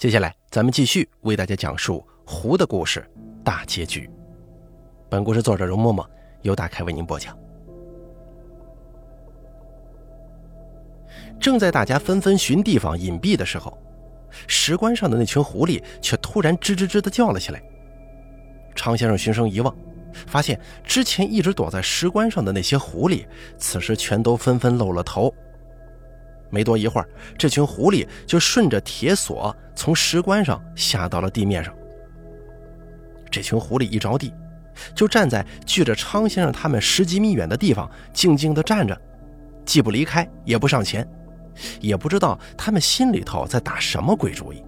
接下来，咱们继续为大家讲述狐的故事大结局。本故事作者容嬷嬷由大开为您播讲。正在大家纷纷寻地方隐蔽的时候，石棺上的那群狐狸却突然吱吱吱的叫了起来。常先生循声一望，发现之前一直躲在石棺上的那些狐狸，此时全都纷纷露了头。没多一会儿，这群狐狸就顺着铁索从石棺上下到了地面上。这群狐狸一着地，就站在距着昌先生他们十几米远的地方，静静地站着，既不离开，也不上前，也不知道他们心里头在打什么鬼主意。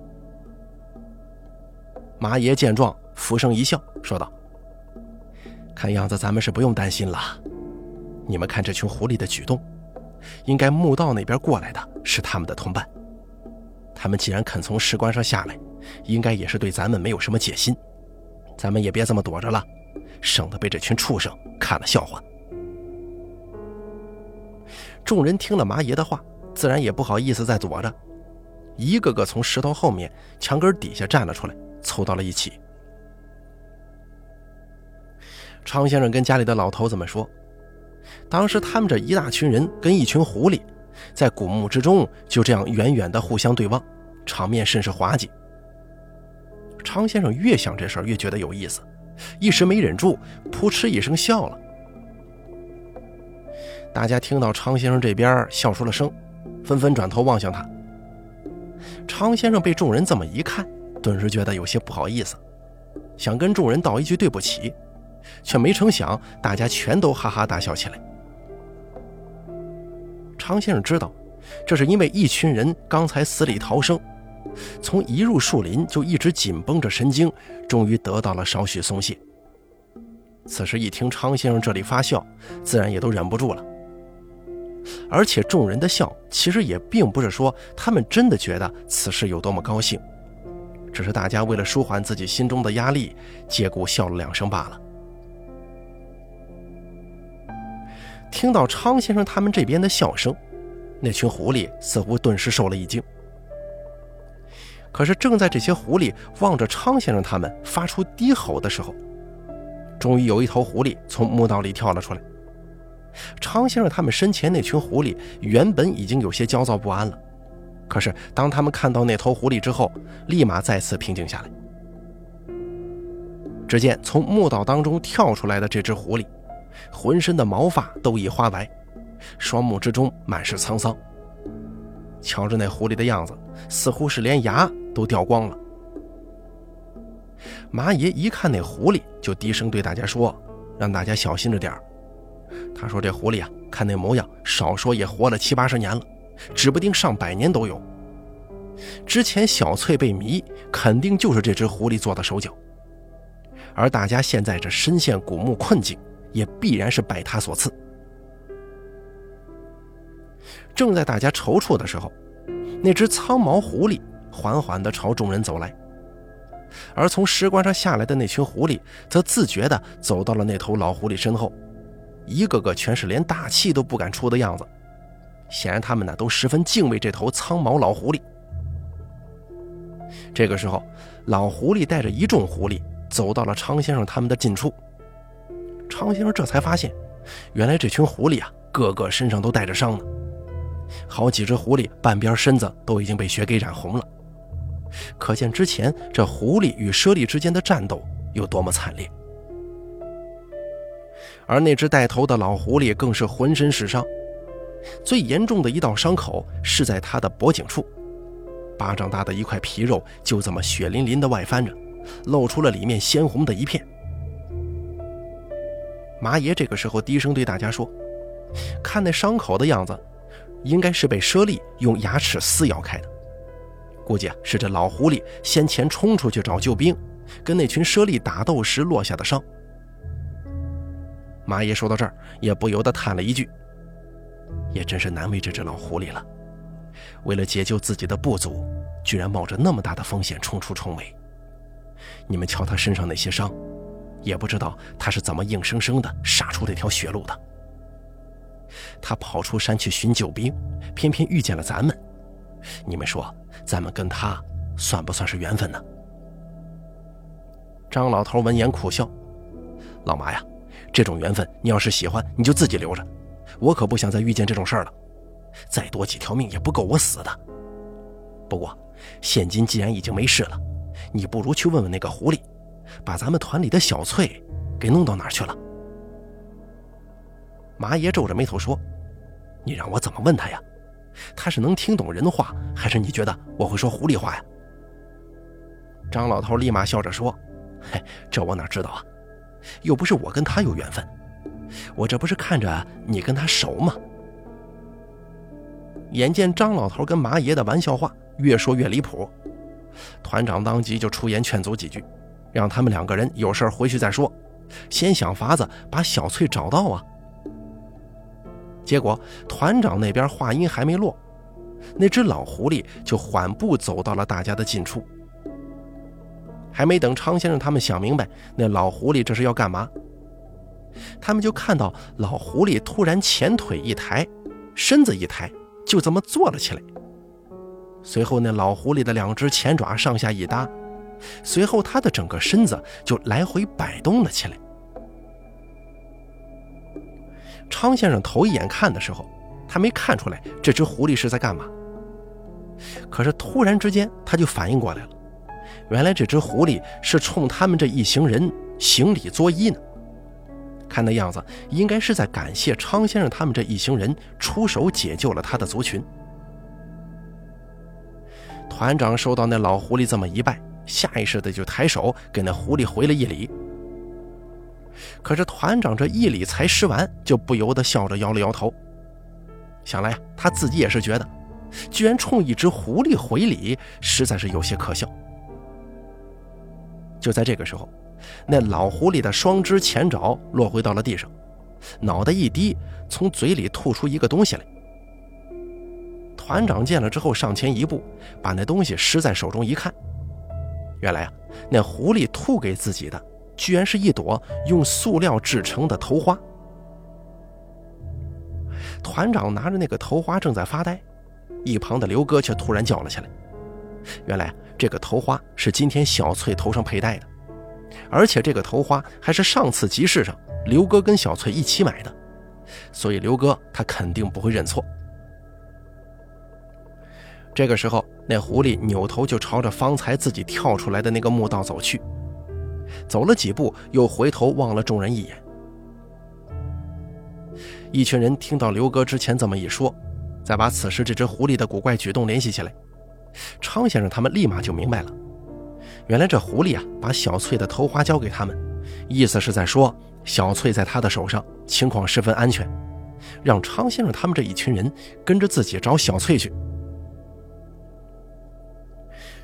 马爷见状，浮生一笑，说道：“看样子咱们是不用担心了。你们看这群狐狸的举动。”应该墓道那边过来的是他们的同伴，他们既然肯从石棺上下来，应该也是对咱们没有什么戒心。咱们也别这么躲着了，省得被这群畜生看了笑话。众人听了麻爷的话，自然也不好意思再躲着，一个个从石头后面、墙根底下站了出来，凑到了一起。常先生跟家里的老头子们说。当时他们这一大群人跟一群狐狸，在古墓之中就这样远远的互相对望，场面甚是滑稽。常先生越想这事儿越觉得有意思，一时没忍住，扑哧一声笑了。大家听到常先生这边笑出了声，纷纷转头望向他。常先生被众人这么一看，顿时觉得有些不好意思，想跟众人道一句对不起。却没成想，大家全都哈哈大笑起来。常先生知道，这是因为一群人刚才死里逃生，从一入树林就一直紧绷着神经，终于得到了少许松懈。此时一听常先生这里发笑，自然也都忍不住了。而且众人的笑，其实也并不是说他们真的觉得此事有多么高兴，只是大家为了舒缓自己心中的压力，借故笑了两声罢了。听到昌先生他们这边的笑声，那群狐狸似乎顿时受了一惊。可是正在这些狐狸望着昌先生他们发出低吼的时候，终于有一头狐狸从墓道里跳了出来。昌先生他们身前那群狐狸原本已经有些焦躁不安了，可是当他们看到那头狐狸之后，立马再次平静下来。只见从墓道当中跳出来的这只狐狸。浑身的毛发都已花白，双目之中满是沧桑。瞧着那狐狸的样子，似乎是连牙都掉光了。麻爷一看那狐狸，就低声对大家说：“让大家小心着点儿他说：“这狐狸啊，看那模样，少说也活了七八十年了，指不定上百年都有。之前小翠被迷，肯定就是这只狐狸做的手脚。而大家现在这深陷古墓困境。”也必然是拜他所赐。正在大家踌躇的时候，那只苍毛狐狸缓缓地朝众人走来，而从石棺上下来的那群狐狸则自觉地走到了那头老狐狸身后，一个个全是连大气都不敢出的样子，显然他们呢都十分敬畏这头苍毛老狐狸。这个时候，老狐狸带着一众狐狸走到了常先生他们的近处。常先生这才发现，原来这群狐狸啊，个个身上都带着伤呢。好几只狐狸半边身子都已经被血给染红了，可见之前这狐狸与猞猁之间的战斗有多么惨烈。而那只带头的老狐狸更是浑身是伤，最严重的一道伤口是在他的脖颈处，巴掌大的一块皮肉就这么血淋淋的外翻着，露出了里面鲜红的一片。麻爷这个时候低声对大家说：“看那伤口的样子，应该是被猞猁用牙齿撕咬开的。估计啊是这老狐狸先前冲出去找救兵，跟那群猞猁打斗时落下的伤。”麻爷说到这儿，也不由得叹了一句：“也真是难为这只老狐狸了，为了解救自己的部族，居然冒着那么大的风险冲出重围。你们瞧他身上那些伤。”也不知道他是怎么硬生生的杀出这条血路的。他跑出山去寻救兵，偏偏遇见了咱们。你们说，咱们跟他算不算是缘分呢？张老头闻言苦笑：“老马呀，这种缘分，你要是喜欢，你就自己留着。我可不想再遇见这种事儿了。再多几条命也不够我死的。不过，现今既然已经没事了，你不如去问问那个狐狸，把咱们团里的小翠给弄到哪儿去了。”麻爷皱着眉头说：“你让我怎么问他呀？他是能听懂人话，还是你觉得我会说狐狸话呀？”张老头立马笑着说。嘿，这我哪知道啊？又不是我跟他有缘分，我这不是看着你跟他熟吗？眼见张老头跟麻爷的玩笑话越说越离谱，团长当即就出言劝阻几句，让他们两个人有事回去再说，先想法子把小翠找到啊。结果团长那边话音还没落，那只老狐狸就缓步走到了大家的近处。还没等昌先生他们想明白那老狐狸这是要干嘛，他们就看到老狐狸突然前腿一抬，身子一抬，就这么坐了起来。随后那老狐狸的两只前爪上下一搭，随后他的整个身子就来回摆动了起来。昌先生头一眼看的时候，他没看出来这只狐狸是在干嘛，可是突然之间他就反应过来了。原来这只狐狸是冲他们这一行人行礼作揖呢，看那样子，应该是在感谢昌先生他们这一行人出手解救了他的族群。团长受到那老狐狸这么一拜，下意识的就抬手给那狐狸回了一礼。可是团长这一礼才施完，就不由得笑着摇了摇头，想来他自己也是觉得，居然冲一只狐狸回礼，实在是有些可笑。就在这个时候，那老狐狸的双只前爪落回到了地上，脑袋一低，从嘴里吐出一个东西来。团长见了之后，上前一步，把那东西拾在手中一看，原来啊，那狐狸吐给自己的，居然是一朵用塑料制成的头花。团长拿着那个头花正在发呆，一旁的刘哥却突然叫了起来，原来。这个头花是今天小翠头上佩戴的，而且这个头花还是上次集市上刘哥跟小翠一起买的，所以刘哥他肯定不会认错。这个时候，那狐狸扭头就朝着方才自己跳出来的那个墓道走去，走了几步，又回头望了众人一眼。一群人听到刘哥之前这么一说，再把此时这只狐狸的古怪举动联系起来。昌先生他们立马就明白了，原来这狐狸啊，把小翠的头花交给他们，意思是在说小翠在他的手上，情况十分安全，让昌先生他们这一群人跟着自己找小翠去。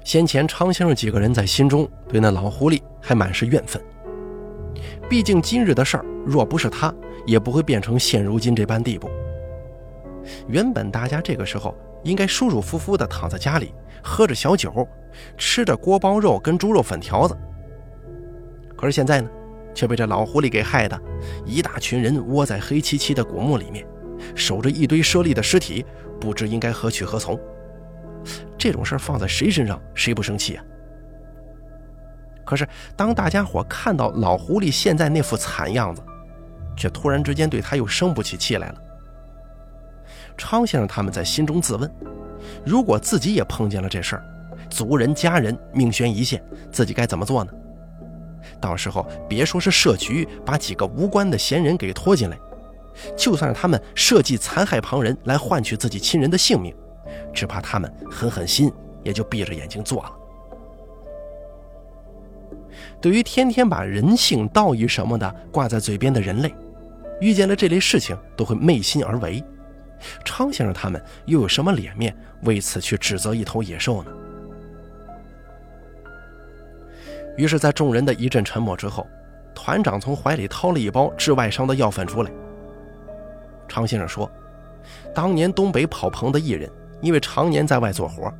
先前昌先生几个人在心中对那老狐狸还满是怨愤，毕竟今日的事儿，若不是他，也不会变成现如今这般地步。原本大家这个时候。应该舒舒服服地躺在家里，喝着小酒，吃着锅包肉跟猪肉粉条子。可是现在呢，却被这老狐狸给害的，一大群人窝在黑漆漆的古墓里面，守着一堆舍利的尸体，不知应该何去何从。这种事放在谁身上，谁不生气啊？可是当大家伙看到老狐狸现在那副惨样子，却突然之间对他又生不起气来了。昌先生他们在心中自问：如果自己也碰见了这事儿，族人家人命悬一线，自己该怎么做呢？到时候别说是设局把几个无关的闲人给拖进来，就算是他们设计残害旁人来换取自己亲人的性命，只怕他们狠狠心也就闭着眼睛做了。对于天天把人性、道义什么的挂在嘴边的人类，遇见了这类事情都会昧心而为。昌先生他们又有什么脸面为此去指责一头野兽呢？于是，在众人的一阵沉默之后，团长从怀里掏了一包治外伤的药粉出来。昌先生说：“当年东北跑棚的艺人，因为常年在外做活，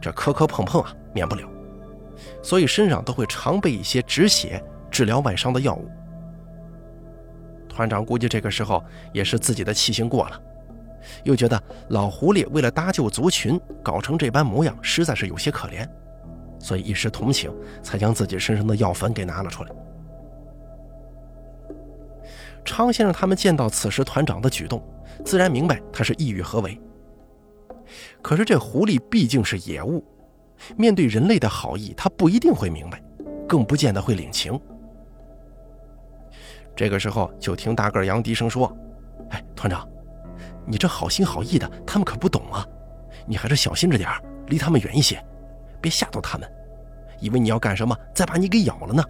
这磕磕碰碰啊，免不了，所以身上都会常备一些止血、治疗外伤的药物。”团长估计这个时候也是自己的气性过了。又觉得老狐狸为了搭救族群，搞成这般模样，实在是有些可怜，所以一时同情，才将自己身上的药粉给拿了出来。昌先生他们见到此时团长的举动，自然明白他是意欲何为。可是这狐狸毕竟是野物，面对人类的好意，它不一定会明白，更不见得会领情。这个时候，就听大个羊低声说：“哎，团长，你这好心好意的，他们可不懂啊，你还是小心着点离他们远一些，别吓到他们，以为你要干什么，再把你给咬了呢。”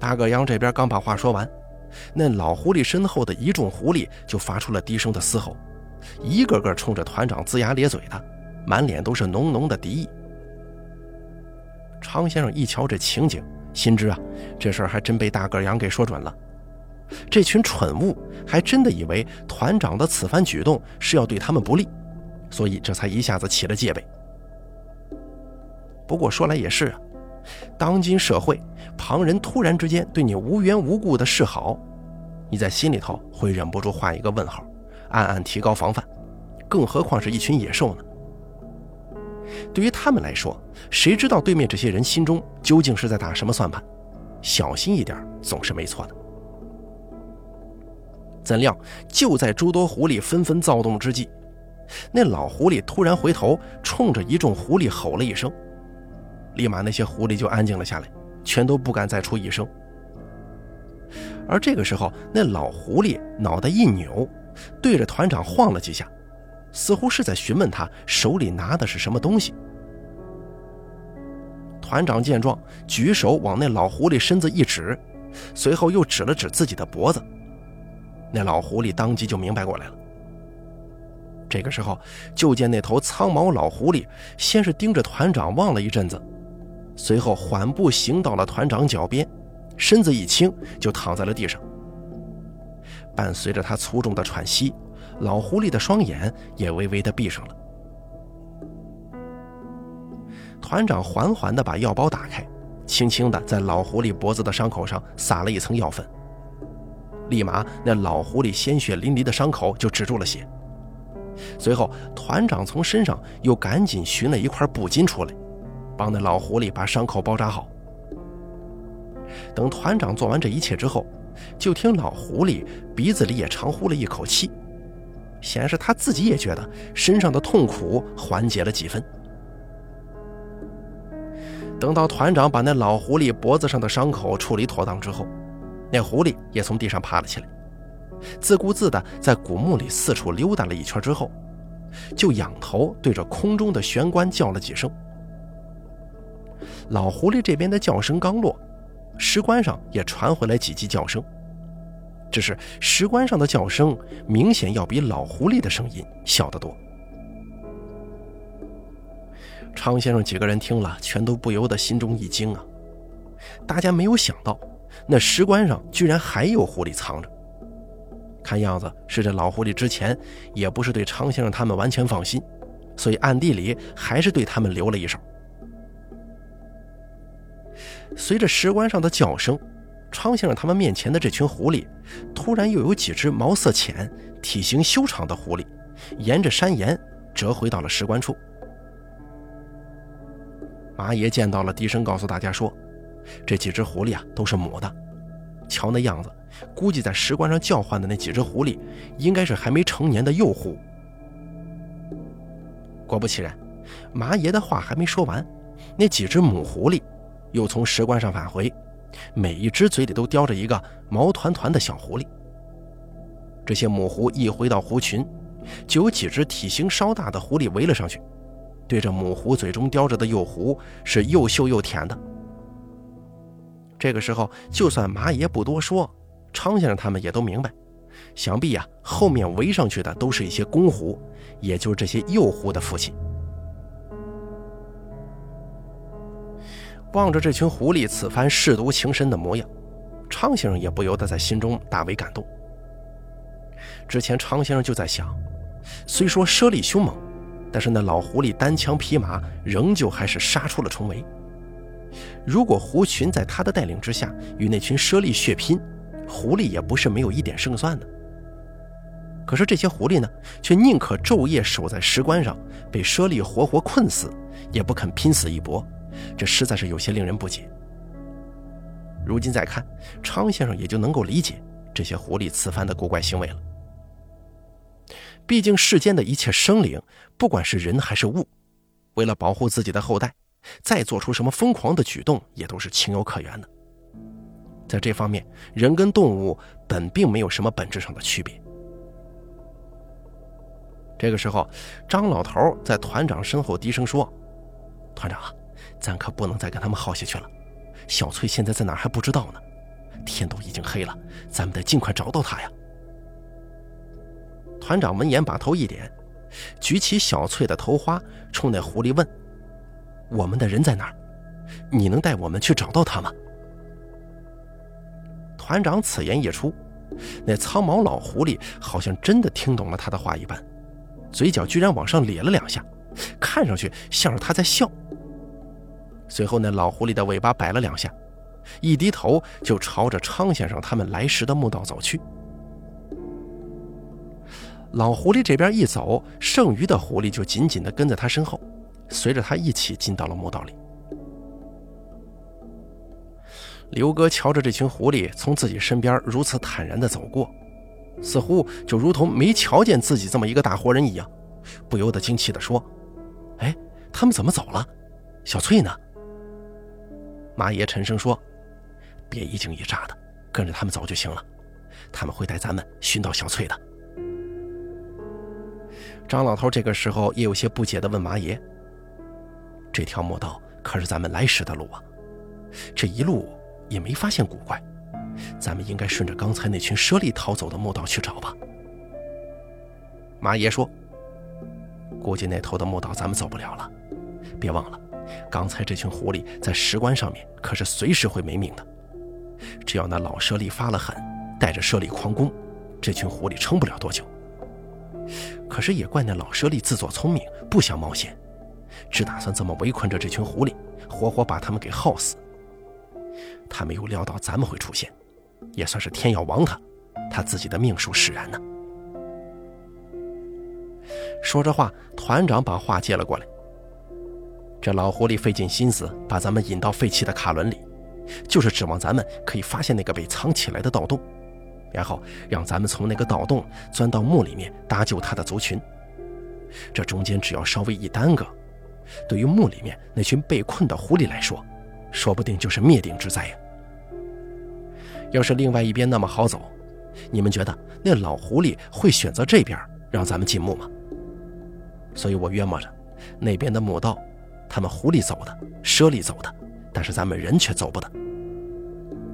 大个羊这边刚把话说完，那老狐狸身后的一众狐狸就发出了低声的嘶吼，一个个冲着团长龇牙咧嘴的，满脸都是浓浓的敌意。常先生一瞧这情景，心知啊，这事儿还真被大个羊给说准了。这群蠢物还真的以为团长的此番举动是要对他们不利，所以这才一下子起了戒备。不过说来也是啊。当今社会，旁人突然之间对你无缘无故的示好，你在心里头会忍不住画一个问号，暗暗提高防范。更何况是一群野兽呢？对于他们来说，谁知道对面这些人心中究竟是在打什么算盘？小心一点总是没错的。怎料，就在诸多狐狸纷纷躁动之际，那老狐狸突然回头，冲着一众狐狸吼了一声。立马，那些狐狸就安静了下来，全都不敢再出一声。而这个时候，那老狐狸脑袋一扭，对着团长晃了几下，似乎是在询问他手里拿的是什么东西。团长见状，举手往那老狐狸身子一指，随后又指了指自己的脖子。那老狐狸当即就明白过来了。这个时候，就见那头苍毛老狐狸先是盯着团长望了一阵子。随后缓步行到了团长脚边，身子一轻就躺在了地上。伴随着他粗重的喘息，老狐狸的双眼也微微的闭上了。团长缓缓的把药包打开，轻轻的在老狐狸脖子的伤口上撒了一层药粉。立马，那老狐狸鲜血淋漓的伤口就止住了血。随后，团长从身上又赶紧寻了一块布巾出来。帮那老狐狸把伤口包扎好。等团长做完这一切之后，就听老狐狸鼻子里也长呼了一口气，显然是他自己也觉得身上的痛苦缓解了几分。等到团长把那老狐狸脖子上的伤口处理妥当之后，那狐狸也从地上爬了起来，自顾自地在古墓里四处溜达了一圈之后，就仰头对着空中的玄关叫了几声。老狐狸这边的叫声刚落，石棺上也传回来几记叫声，只是石棺上的叫声明显要比老狐狸的声音小得多。常先生几个人听了，全都不由得心中一惊啊！大家没有想到，那石棺上居然还有狐狸藏着。看样子是这老狐狸之前也不是对常先生他们完全放心，所以暗地里还是对他们留了一手。随着石棺上的叫声，昌先生他们面前的这群狐狸，突然又有几只毛色浅、体型修长的狐狸，沿着山岩折回到了石棺处。麻爷见到了，低声告诉大家说：“这几只狐狸啊，都是母的。瞧那样子，估计在石棺上叫唤的那几只狐狸，应该是还没成年的幼狐。”果不其然，麻爷的话还没说完，那几只母狐狸。又从石棺上返回，每一只嘴里都叼着一个毛团团的小狐狸。这些母狐一回到狐群，就有几只体型稍大的狐狸围了上去，对着母狐嘴中叼着的幼狐是又嗅又舔的。这个时候，就算马爷不多说，昌先生他们也都明白，想必呀，后面围上去的都是一些公狐，也就是这些幼狐的父亲。望着这群狐狸此番舐犊情深的模样，昌先生也不由得在心中大为感动。之前昌先生就在想，虽说猞猁凶猛，但是那老狐狸单枪匹马，仍旧还是杀出了重围。如果狐群在他的带领之下与那群猞猁血拼，狐狸也不是没有一点胜算的。可是这些狐狸呢，却宁可昼夜守在石棺上，被猞猁活活困死，也不肯拼死一搏，这实在是有些令人不解。如今再看，昌先生也就能够理解这些狐狸此番的古怪行为了。毕竟世间的一切生灵，不管是人还是物，为了保护自己的后代，再做出什么疯狂的举动，也都是情有可原的。在这方面，人跟动物本并没有什么本质上的区别。这个时候，张老头在团长身后低声说：“团长，咱可不能再跟他们耗下去了。小翠现在在哪还不知道呢，天都已经黑了，咱们得尽快找到她呀。”团长闻言把头一点，举起小翠的头花，冲那狐狸问：“我们的人在哪儿？你能带我们去找到他吗？”团长此言一出，那苍毛老狐狸好像真的听懂了他的话一般，嘴角居然往上咧了两下，看上去像是他在笑。随后，那老狐狸的尾巴摆了两下，一低头就朝着昌先生他们来时的墓道走去。老狐狸这边一走，剩余的狐狸就紧紧地跟在他身后，随着他一起进到了墓道里。刘哥瞧着这群狐狸从自己身边如此坦然地走过，似乎就如同没瞧见自己这么一个大活人一样，不由得惊奇地说：“哎，他们怎么走了？小翠呢？”马爷沉声说：“别一惊一乍的，跟着他们走就行了，他们会带咱们寻到小翠的。”张老头这个时候也有些不解地问马爷：“这条墓道可是咱们来时的路啊，这一路……”也没发现古怪，咱们应该顺着刚才那群猞猁逃走的墓道去找吧。马爷说：“估计那头的墓道咱们走不了了。别忘了，刚才这群狐狸在石棺上面可是随时会没命的。只要那老猞猁发了狠，带着猞猁狂攻，这群狐狸撑不了多久。可是也怪那老舍利自作聪明，不想冒险，只打算这么围困着这群狐狸，活活把他们给耗死。”他没有料到咱们会出现，也算是天要亡他，他自己的命数使然呢。说着话，团长把话接了过来。这老狐狸费尽心思把咱们引到废弃的卡轮里，就是指望咱们可以发现那个被藏起来的盗洞，然后让咱们从那个盗洞钻到墓里面搭救他的族群。这中间只要稍微一耽搁，对于墓里面那群被困的狐狸来说，说不定就是灭顶之灾呀！要是另外一边那么好走，你们觉得那老狐狸会选择这边让咱们进墓吗？所以我约摸着，那边的墓道，他们狐狸走的，猞猁走的，但是咱们人却走不得。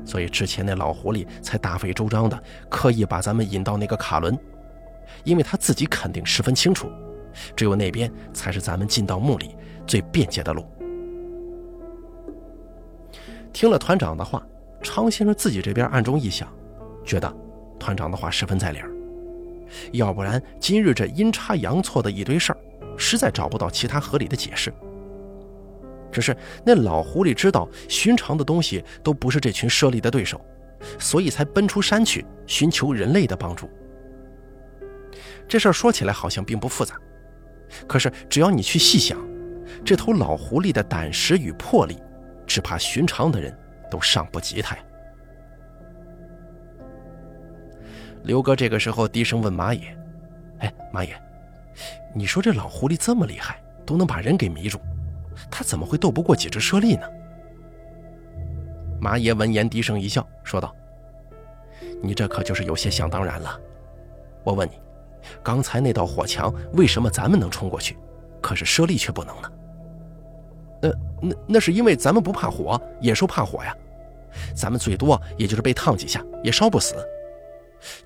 所以之前那老狐狸才大费周章的刻意把咱们引到那个卡伦，因为他自己肯定十分清楚，只有那边才是咱们进到墓里最便捷的路。听了团长的话，常先生自己这边暗中一想，觉得团长的话十分在理儿。要不然今日这阴差阳错的一堆事儿，实在找不到其他合理的解释。只是那老狐狸知道寻常的东西都不是这群猞猁的对手，所以才奔出山去寻求人类的帮助。这事儿说起来好像并不复杂，可是只要你去细想，这头老狐狸的胆识与魄力。只怕寻常的人都上不及他呀。刘哥这个时候低声问马野：“哎，马野，你说这老狐狸这么厉害，都能把人给迷住，他怎么会斗不过几只猞猁呢？”马爷闻言低声一笑，说道：“你这可就是有些想当然了。我问你，刚才那道火墙为什么咱们能冲过去，可是猞猁却不能呢？”那那那是因为咱们不怕火，野兽怕火呀。咱们最多也就是被烫几下，也烧不死。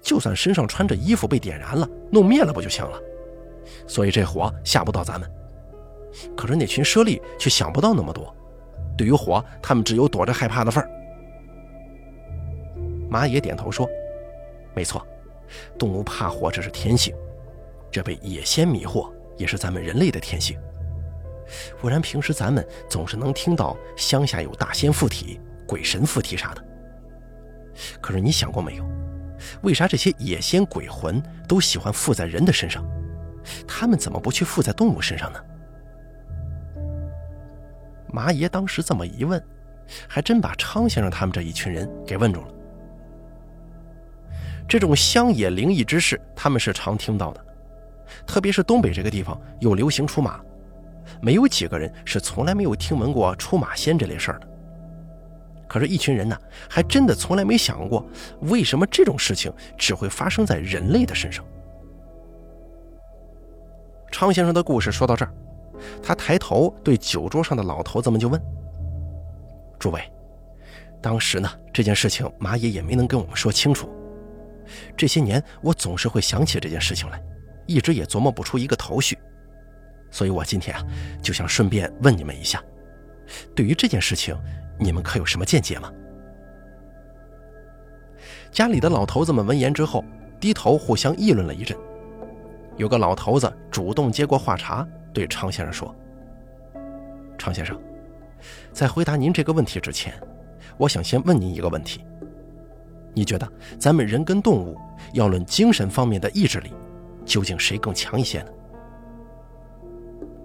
就算身上穿着衣服被点燃了，弄灭了不就行了？所以这火吓不到咱们。可是那群猞猁却想不到那么多，对于火，他们只有躲着害怕的份儿。马野点头说：“没错，动物怕火这是天性，这被野仙迷惑也是咱们人类的天性。”不然，平时咱们总是能听到乡下有大仙附体、鬼神附体啥的。可是你想过没有，为啥这些野仙鬼魂都喜欢附在人的身上？他们怎么不去附在动物身上呢？马爷当时这么一问，还真把昌先生他们这一群人给问住了。这种乡野灵异之事，他们是常听到的，特别是东北这个地方又流行出马，没有几个人是从来没有听闻过出马仙这类事儿的。可是，一群人呢，还真的从来没想过，为什么这种事情只会发生在人类的身上。昌先生的故事说到这儿，他抬头对酒桌上的老头子们就问：“诸位，当时呢，这件事情马爷也没能跟我们说清楚。这些年，我总是会想起这件事情来，一直也琢磨不出一个头绪。所以我今天啊，就想顺便问你们一下，对于这件事情。”你们可有什么见解吗？家里的老头子们闻言之后，低头互相议论了一阵。有个老头子主动接过话茬，对常先生说：“常先生，在回答您这个问题之前，我想先问您一个问题。你觉得咱们人跟动物，要论精神方面的意志力，究竟谁更强一些呢？”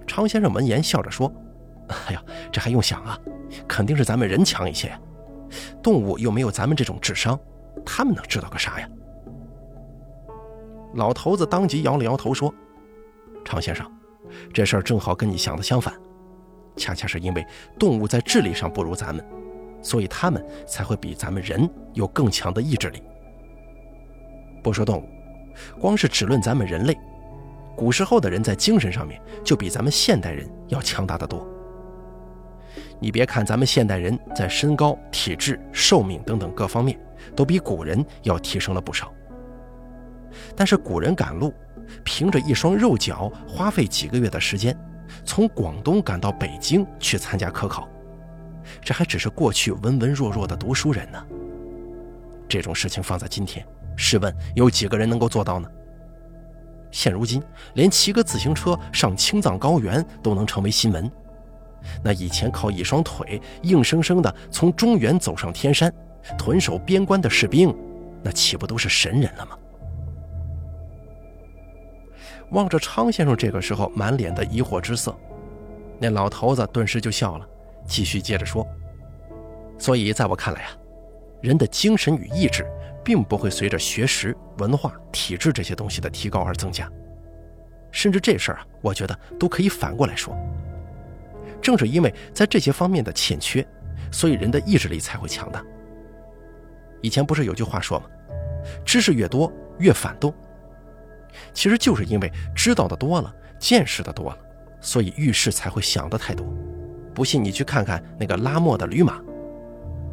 常先生闻言笑着说：“哎呀，这还用想啊！”肯定是咱们人强一些，动物又没有咱们这种智商，他们能知道个啥呀？老头子当即摇了摇头说：“常先生，这事儿正好跟你想的相反，恰恰是因为动物在智力上不如咱们，所以它们才会比咱们人有更强的意志力。不说动物，光是只论咱们人类，古时候的人在精神上面就比咱们现代人要强大的多。”你别看咱们现代人在身高、体质、寿命等等各方面都比古人要提升了不少，但是古人赶路，凭着一双肉脚，花费几个月的时间，从广东赶到北京去参加科考，这还只是过去文文弱弱的读书人呢。这种事情放在今天，试问有几个人能够做到呢？现如今，连骑个自行车上青藏高原都能成为新闻。那以前靠一双腿硬生生的从中原走上天山，屯守边关的士兵，那岂不都是神人了吗？望着昌先生这个时候满脸的疑惑之色，那老头子顿时就笑了，继续接着说：“所以在我看来啊，人的精神与意志，并不会随着学识、文化、体质这些东西的提高而增加，甚至这事儿啊，我觉得都可以反过来说。”正是因为在这些方面的欠缺，所以人的意志力才会强大。以前不是有句话说吗？知识越多越反动。其实就是因为知道的多了，见识的多了，所以遇事才会想的太多。不信你去看看那个拉磨的驴马，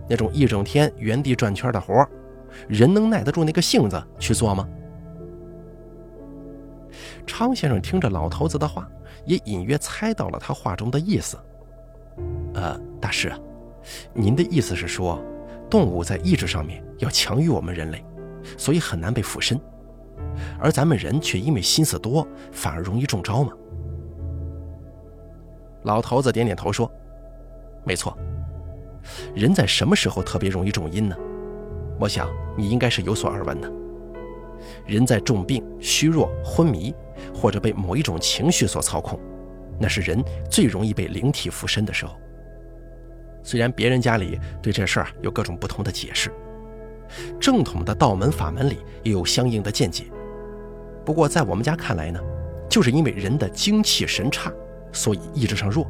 那种一整天原地转圈的活人能耐得住那个性子去做吗？昌先生听着老头子的话。也隐约猜到了他话中的意思。呃，大师啊，您的意思是说，动物在意志上面要强于我们人类，所以很难被附身，而咱们人却因为心思多，反而容易中招吗？老头子点点头说：“没错。人在什么时候特别容易中阴呢？我想你应该是有所耳闻的。人在重病、虚弱、昏迷。”或者被某一种情绪所操控，那是人最容易被灵体附身的时候。虽然别人家里对这事儿有各种不同的解释，正统的道门法门里也有相应的见解。不过在我们家看来呢，就是因为人的精气神差，所以意志上弱，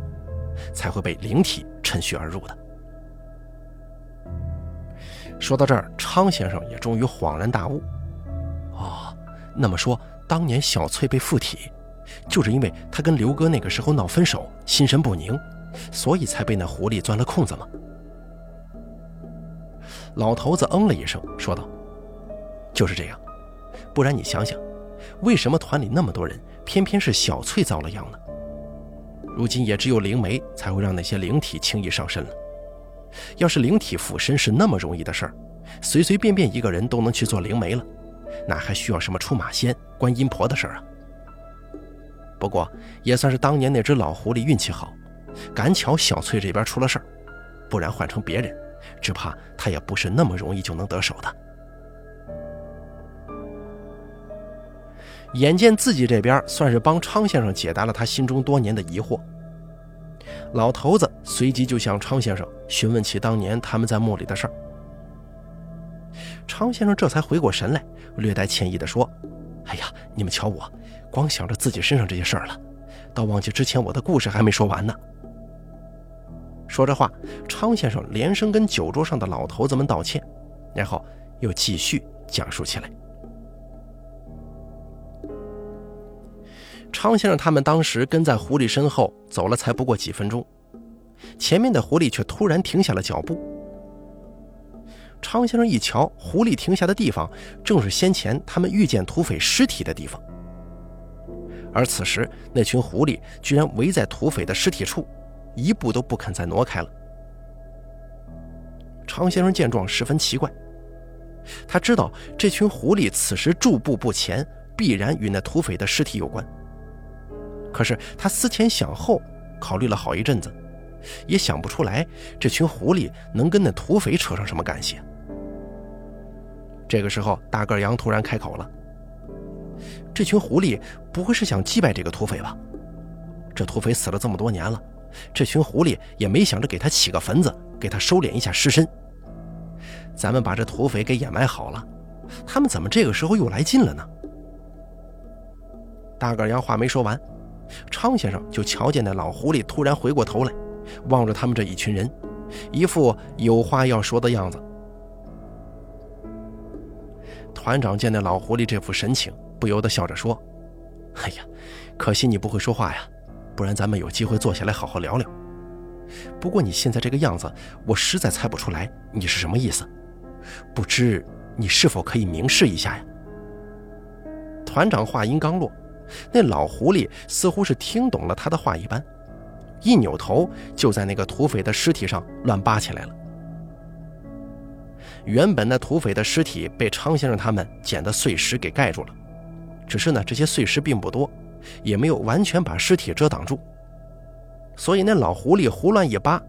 才会被灵体趁虚而入的。说到这儿，昌先生也终于恍然大悟。哦，那么说。当年小翠被附体，就是因为她跟刘哥那个时候闹分手，心神不宁，所以才被那狐狸钻了空子吗？老头子嗯了一声，说道：“就是这样，不然你想想，为什么团里那么多人，偏偏是小翠遭了殃呢？如今也只有灵媒才会让那些灵体轻易上身了。要是灵体附身是那么容易的事儿，随随便便一个人都能去做灵媒了。”哪还需要什么出马仙、观音婆的事儿啊？不过也算是当年那只老狐狸运气好，赶巧小翠这边出了事儿，不然换成别人，只怕他也不是那么容易就能得手的。眼见自己这边算是帮昌先生解答了他心中多年的疑惑，老头子随即就向昌先生询问起当年他们在墓里的事儿。昌先生这才回过神来，略带歉意地说：“哎呀，你们瞧我，光想着自己身上这些事儿了，倒忘记之前我的故事还没说完呢。”说着话，昌先生连声跟酒桌上的老头子们道歉，然后又继续讲述起来。昌先生他们当时跟在狐狸身后走了，才不过几分钟，前面的狐狸却突然停下了脚步。昌先生一瞧，狐狸停下的地方正是先前他们遇见土匪尸体的地方，而此时那群狐狸居然围在土匪的尸体处，一步都不肯再挪开了。常先生见状十分奇怪，他知道这群狐狸此时驻步不前，必然与那土匪的尸体有关。可是他思前想后，考虑了好一阵子，也想不出来这群狐狸能跟那土匪扯上什么干系。这个时候，大个羊突然开口了：“这群狐狸不会是想击败这个土匪吧？这土匪死了这么多年了，这群狐狸也没想着给他起个坟子，给他收敛一下尸身。咱们把这土匪给掩埋好了，他们怎么这个时候又来劲了呢？”大个羊话没说完。昌先生就瞧见那老狐狸突然回过头来，望着他们这一群人，一副有话要说的样子。团长见那老狐狸这副神情，不由得笑着说：“哎呀，可惜你不会说话呀，不然咱们有机会坐下来好好聊聊。不过你现在这个样子，我实在猜不出来你是什么意思，不知你是否可以明示一下呀？”团长话音刚落。那老狐狸似乎是听懂了他的话一般，一扭头就在那个土匪的尸体上乱扒起来了。原本那土匪的尸体被昌先生他们捡的碎石给盖住了，只是呢这些碎石并不多，也没有完全把尸体遮挡住，所以那老狐狸胡乱一扒，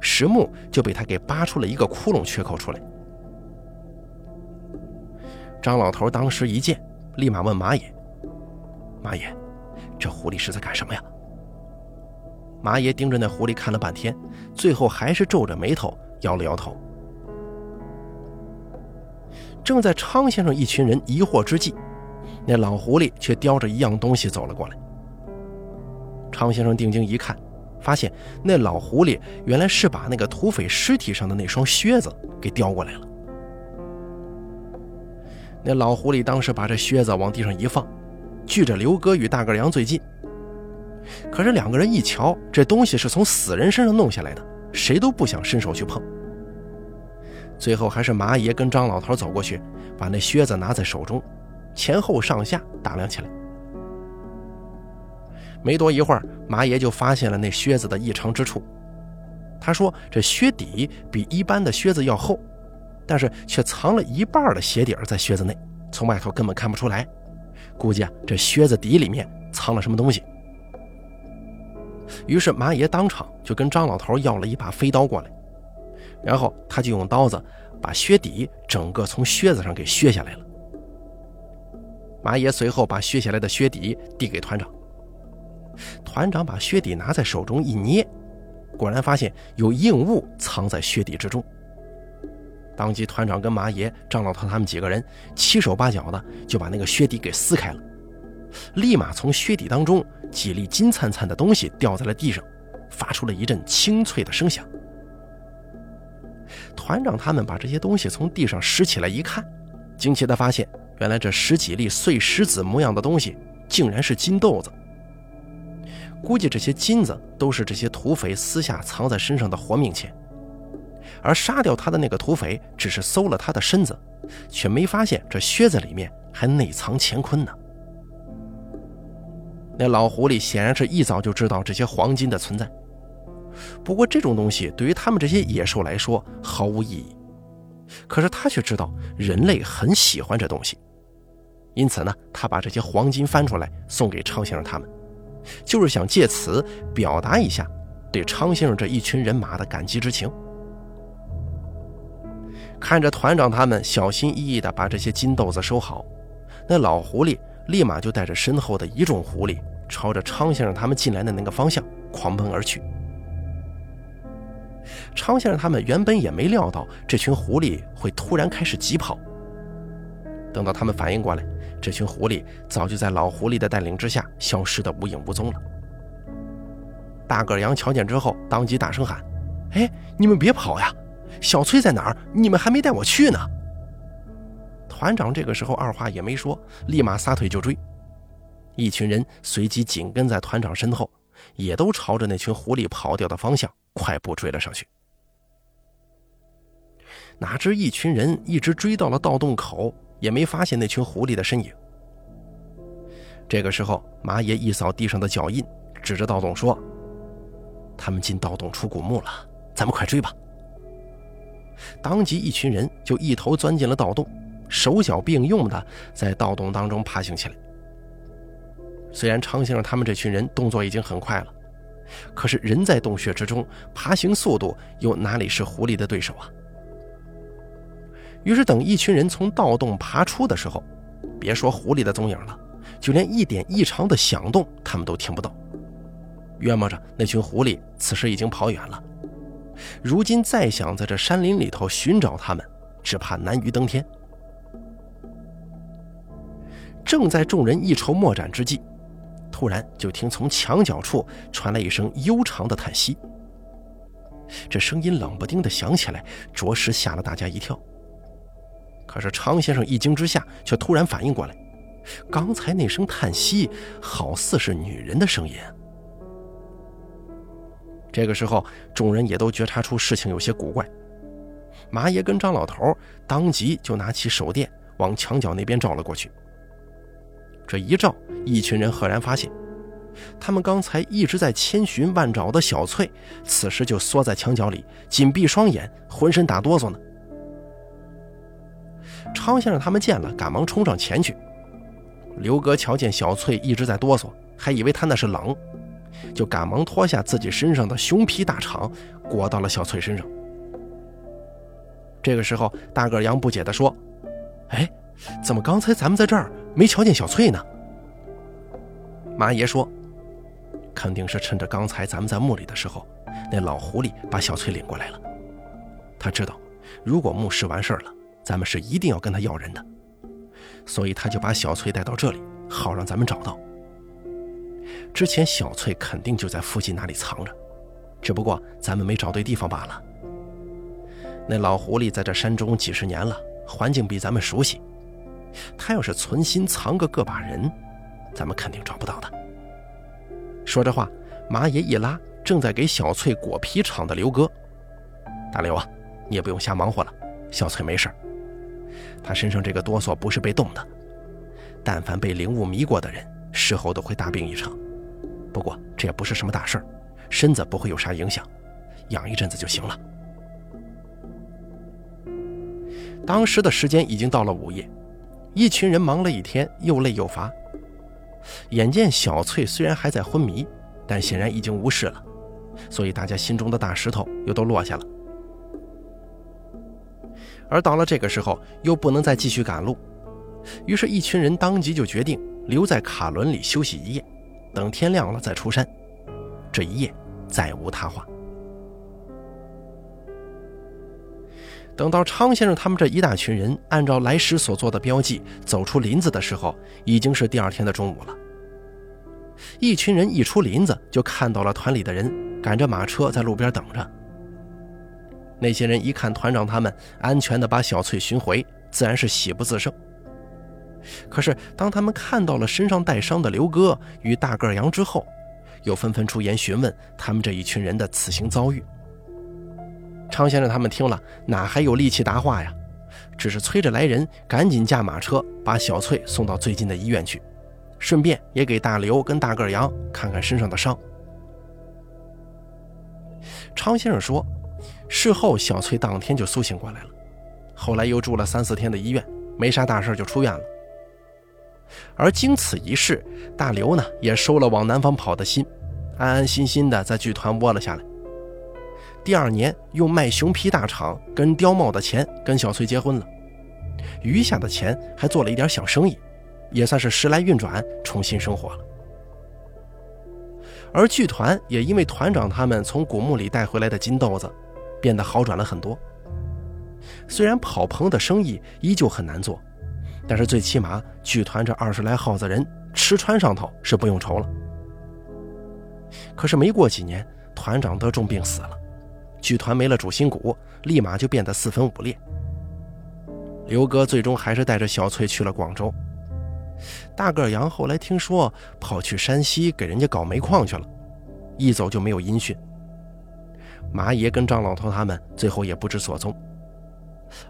石木就被他给扒出了一个窟窿缺口出来。张老头当时一见，立马问马爷。马爷，这狐狸是在干什么呀？马爷盯着那狐狸看了半天，最后还是皱着眉头摇了摇头。正在昌先生一群人疑惑之际，那老狐狸却叼着一样东西走了过来。常先生定睛一看，发现那老狐狸原来是把那个土匪尸体上的那双靴子给叼过来了。那老狐狸当时把这靴子往地上一放。距着刘哥与大个羊最近，可是两个人一瞧，这东西是从死人身上弄下来的，谁都不想伸手去碰。最后还是麻爷跟张老头走过去，把那靴子拿在手中，前后上下打量起来。没多一会儿，马爷就发现了那靴子的异常之处。他说：“这靴底比一般的靴子要厚，但是却藏了一半的鞋底儿在靴子内，从外头根本看不出来。”估计啊，这靴子底里面藏了什么东西。于是马爷当场就跟张老头要了一把飞刀过来，然后他就用刀子把靴底整个从靴子上给削下来了。马爷随后把削下来的靴底递给团长，团长把靴底拿在手中一捏，果然发现有硬物藏在靴底之中。当即，团长跟马爷、张老头他们几个人七手八脚的就把那个靴底给撕开了，立马从靴底当中几粒金灿灿的东西掉在了地上，发出了一阵清脆的声响。团长他们把这些东西从地上拾起来一看，惊奇的发现，原来这十几粒碎石子模样的东西竟然是金豆子。估计这些金子都是这些土匪私下藏在身上的活命钱。而杀掉他的那个土匪只是搜了他的身子，却没发现这靴子里面还内藏乾坤呢。那老狐狸显然是一早就知道这些黄金的存在，不过这种东西对于他们这些野兽来说毫无意义。可是他却知道人类很喜欢这东西，因此呢，他把这些黄金翻出来送给昌先生他们，就是想借此表达一下对昌先生这一群人马的感激之情。看着团长他们小心翼翼地把这些金豆子收好，那老狐狸立马就带着身后的一众狐狸，朝着昌先生他们进来的那个方向狂奔而去。昌先生他们原本也没料到这群狐狸会突然开始疾跑。等到他们反应过来，这群狐狸早就在老狐狸的带领之下消失得无影无踪了。大个羊瞧见之后，当即大声喊：“哎，你们别跑呀！小翠在哪儿？你们还没带我去呢！”团长这个时候二话也没说，立马撒腿就追。一群人随即紧跟在团长身后，也都朝着那群狐狸跑掉的方向快步追了上去。哪知一群人一直追到了盗洞口，也没发现那群狐狸的身影。这个时候，马爷一扫地上的脚印，指着盗洞说。他们进盗洞出古墓了，咱们快追吧！当即，一群人就一头钻进了盗洞，手脚并用的在盗洞当中爬行起来。虽然常先生他们这群人动作已经很快了，可是人在洞穴之中，爬行速度又哪里是狐狸的对手啊？于是，等一群人从盗洞爬出的时候，别说狐狸的踪影了，就连一点异常的响动，他们都听不到。约摸着那群狐狸此时已经跑远了，如今再想在这山林里头寻找他们，只怕难于登天。正在众人一筹莫展之际，突然就听从墙角处传来一声悠长的叹息。这声音冷不丁的响起来，着实吓了大家一跳。可是常先生一惊之下，却突然反应过来，刚才那声叹息好似是女人的声音。这个时候，众人也都觉察出事情有些古怪。麻爷跟张老头当即就拿起手电往墙角那边照了过去。这一照，一群人赫然发现，他们刚才一直在千寻万找的小翠，此时就缩在墙角里，紧闭双眼，浑身打哆嗦呢。昌先生他们见了，赶忙冲上前去。刘哥瞧见小翠一直在哆嗦，还以为她那是冷。就赶忙脱下自己身上的熊皮大氅，裹到了小翠身上。这个时候，大个羊不解地说：“哎，怎么刚才咱们在这儿没瞧见小翠呢？”马爷说：“肯定是趁着刚才咱们在墓里的时候，那老狐狸把小翠领过来了。他知道，如果墓室完事儿了，咱们是一定要跟他要人的，所以他就把小翠带到这里，好让咱们找到。”之前小翠肯定就在附近哪里藏着，只不过咱们没找对地方罢了。那老狐狸在这山中几十年了，环境比咱们熟悉。他要是存心藏个个把人，咱们肯定找不到的。说着话，马爷一拉正在给小翠裹皮厂的刘哥：“大刘啊，你也不用瞎忙活了，小翠没事他身上这个哆嗦不是被冻的，但凡被灵物迷过的人，事后都会大病一场。”不过这也不是什么大事儿，身子不会有啥影响，养一阵子就行了。当时的时间已经到了午夜，一群人忙了一天，又累又乏。眼见小翠虽然还在昏迷，但显然已经无事了，所以大家心中的大石头又都落下了。而到了这个时候，又不能再继续赶路，于是，一群人当即就决定留在卡伦里休息一夜。等天亮了再出山，这一夜再无他话。等到昌先生他们这一大群人按照来时所做的标记走出林子的时候，已经是第二天的中午了。一群人一出林子，就看到了团里的人赶着马车在路边等着。那些人一看团长他们安全的把小翠寻回，自然是喜不自胜。可是，当他们看到了身上带伤的刘哥与大个羊之后，又纷纷出言询问他们这一群人的此行遭遇。常先生他们听了，哪还有力气答话呀？只是催着来人赶紧驾马车把小翠送到最近的医院去，顺便也给大刘跟大个羊看看身上的伤。昌先生说，事后小翠当天就苏醒过来了，后来又住了三四天的医院，没啥大事就出院了。而经此一事，大刘呢也收了往南方跑的心，安安心心的在剧团窝了下来。第二年用卖熊皮大厂跟貂帽的钱跟小翠结婚了，余下的钱还做了一点小生意，也算是时来运转，重新生活了。而剧团也因为团长他们从古墓里带回来的金豆子，变得好转了很多。虽然跑棚的生意依旧很难做，但是最起码剧团这二十来号子人吃穿上头是不用愁了。可是没过几年，团长得重病死了，剧团没了主心骨，立马就变得四分五裂。刘哥最终还是带着小翠去了广州。大个杨后来听说跑去山西给人家搞煤矿去了，一走就没有音讯。马爷跟张老头他们最后也不知所踪，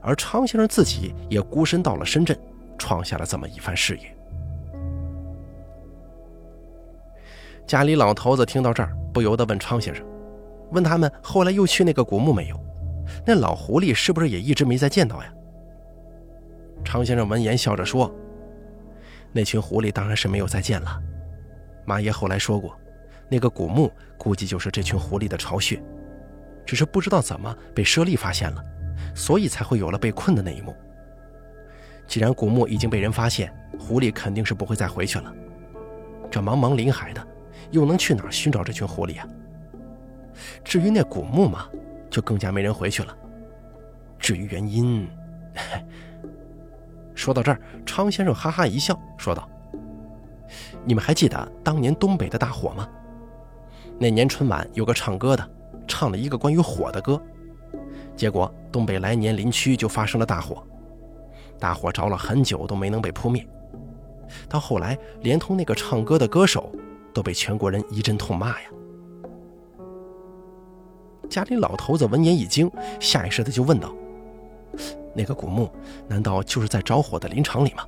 而昌先生自己也孤身到了深圳，创下了这么一番事业。家里老头子听到这儿，不由得问昌先生：“问他们后来又去那个古墓没有？那老狐狸是不是也一直没再见到呀？”常先生闻言笑着说。那群狐狸当然是没有再见了。马爷后来说过，那个古墓估计就是这群狐狸的巢穴，只是不知道怎么被舍利发现了，所以才会有了被困的那一幕。既然古墓已经被人发现，狐狸肯定是不会再回去了。这茫茫林海的，又能去哪儿寻找这群狐狸呀？至于那古墓嘛，就更加没人回去了。至于原因，说到这儿，昌先生哈哈一笑，说道：“你们还记得当年东北的大火吗？那年春晚有个唱歌的，唱了一个关于火的歌，结果东北来年林区就发生了大火，大火着了很久都没能被扑灭，到后来连同那个唱歌的歌手都被全国人一阵痛骂呀。”家里老头子闻言一惊，下意识的就问道。那个古墓难道就是在着火的林场里吗？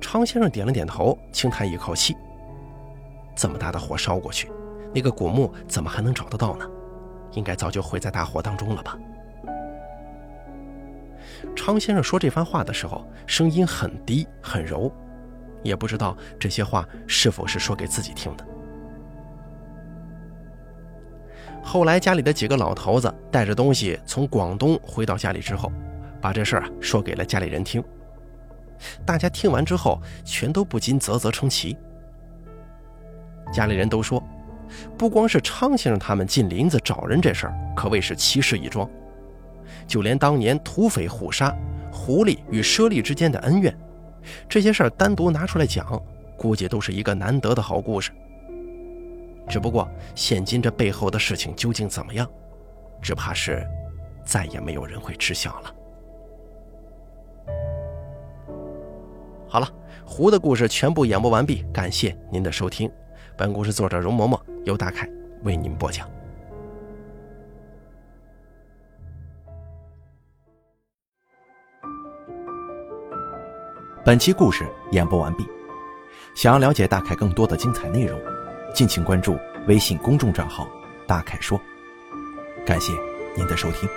昌先生点了点头，轻叹一口气：“这么大的火烧过去，那个古墓怎么还能找得到呢？应该早就毁在大火当中了吧？”昌先生说这番话的时候，声音很低很柔，也不知道这些话是否是说给自己听的。后来家里的几个老头子带着东西从广东回到家里之后，把这事儿啊说给了家里人听。大家听完之后，全都不禁啧啧称奇。家里人都说，不光是昌先生他们进林子找人这事儿，可谓是奇事一桩，就连当年土匪虎杀狐狸与猞猁之间的恩怨，这些事儿单独拿出来讲，估计都是一个难得的好故事。只不过，现今这背后的事情究竟怎么样，只怕是再也没有人会知晓了。好了，狐的故事全部演播完毕，感谢您的收听。本故事作者容嬷嬷由大凯为您播讲。本期故事演播完毕，想要了解大凯更多的精彩内容。敬请关注微信公众账号“大凯说”，感谢您的收听。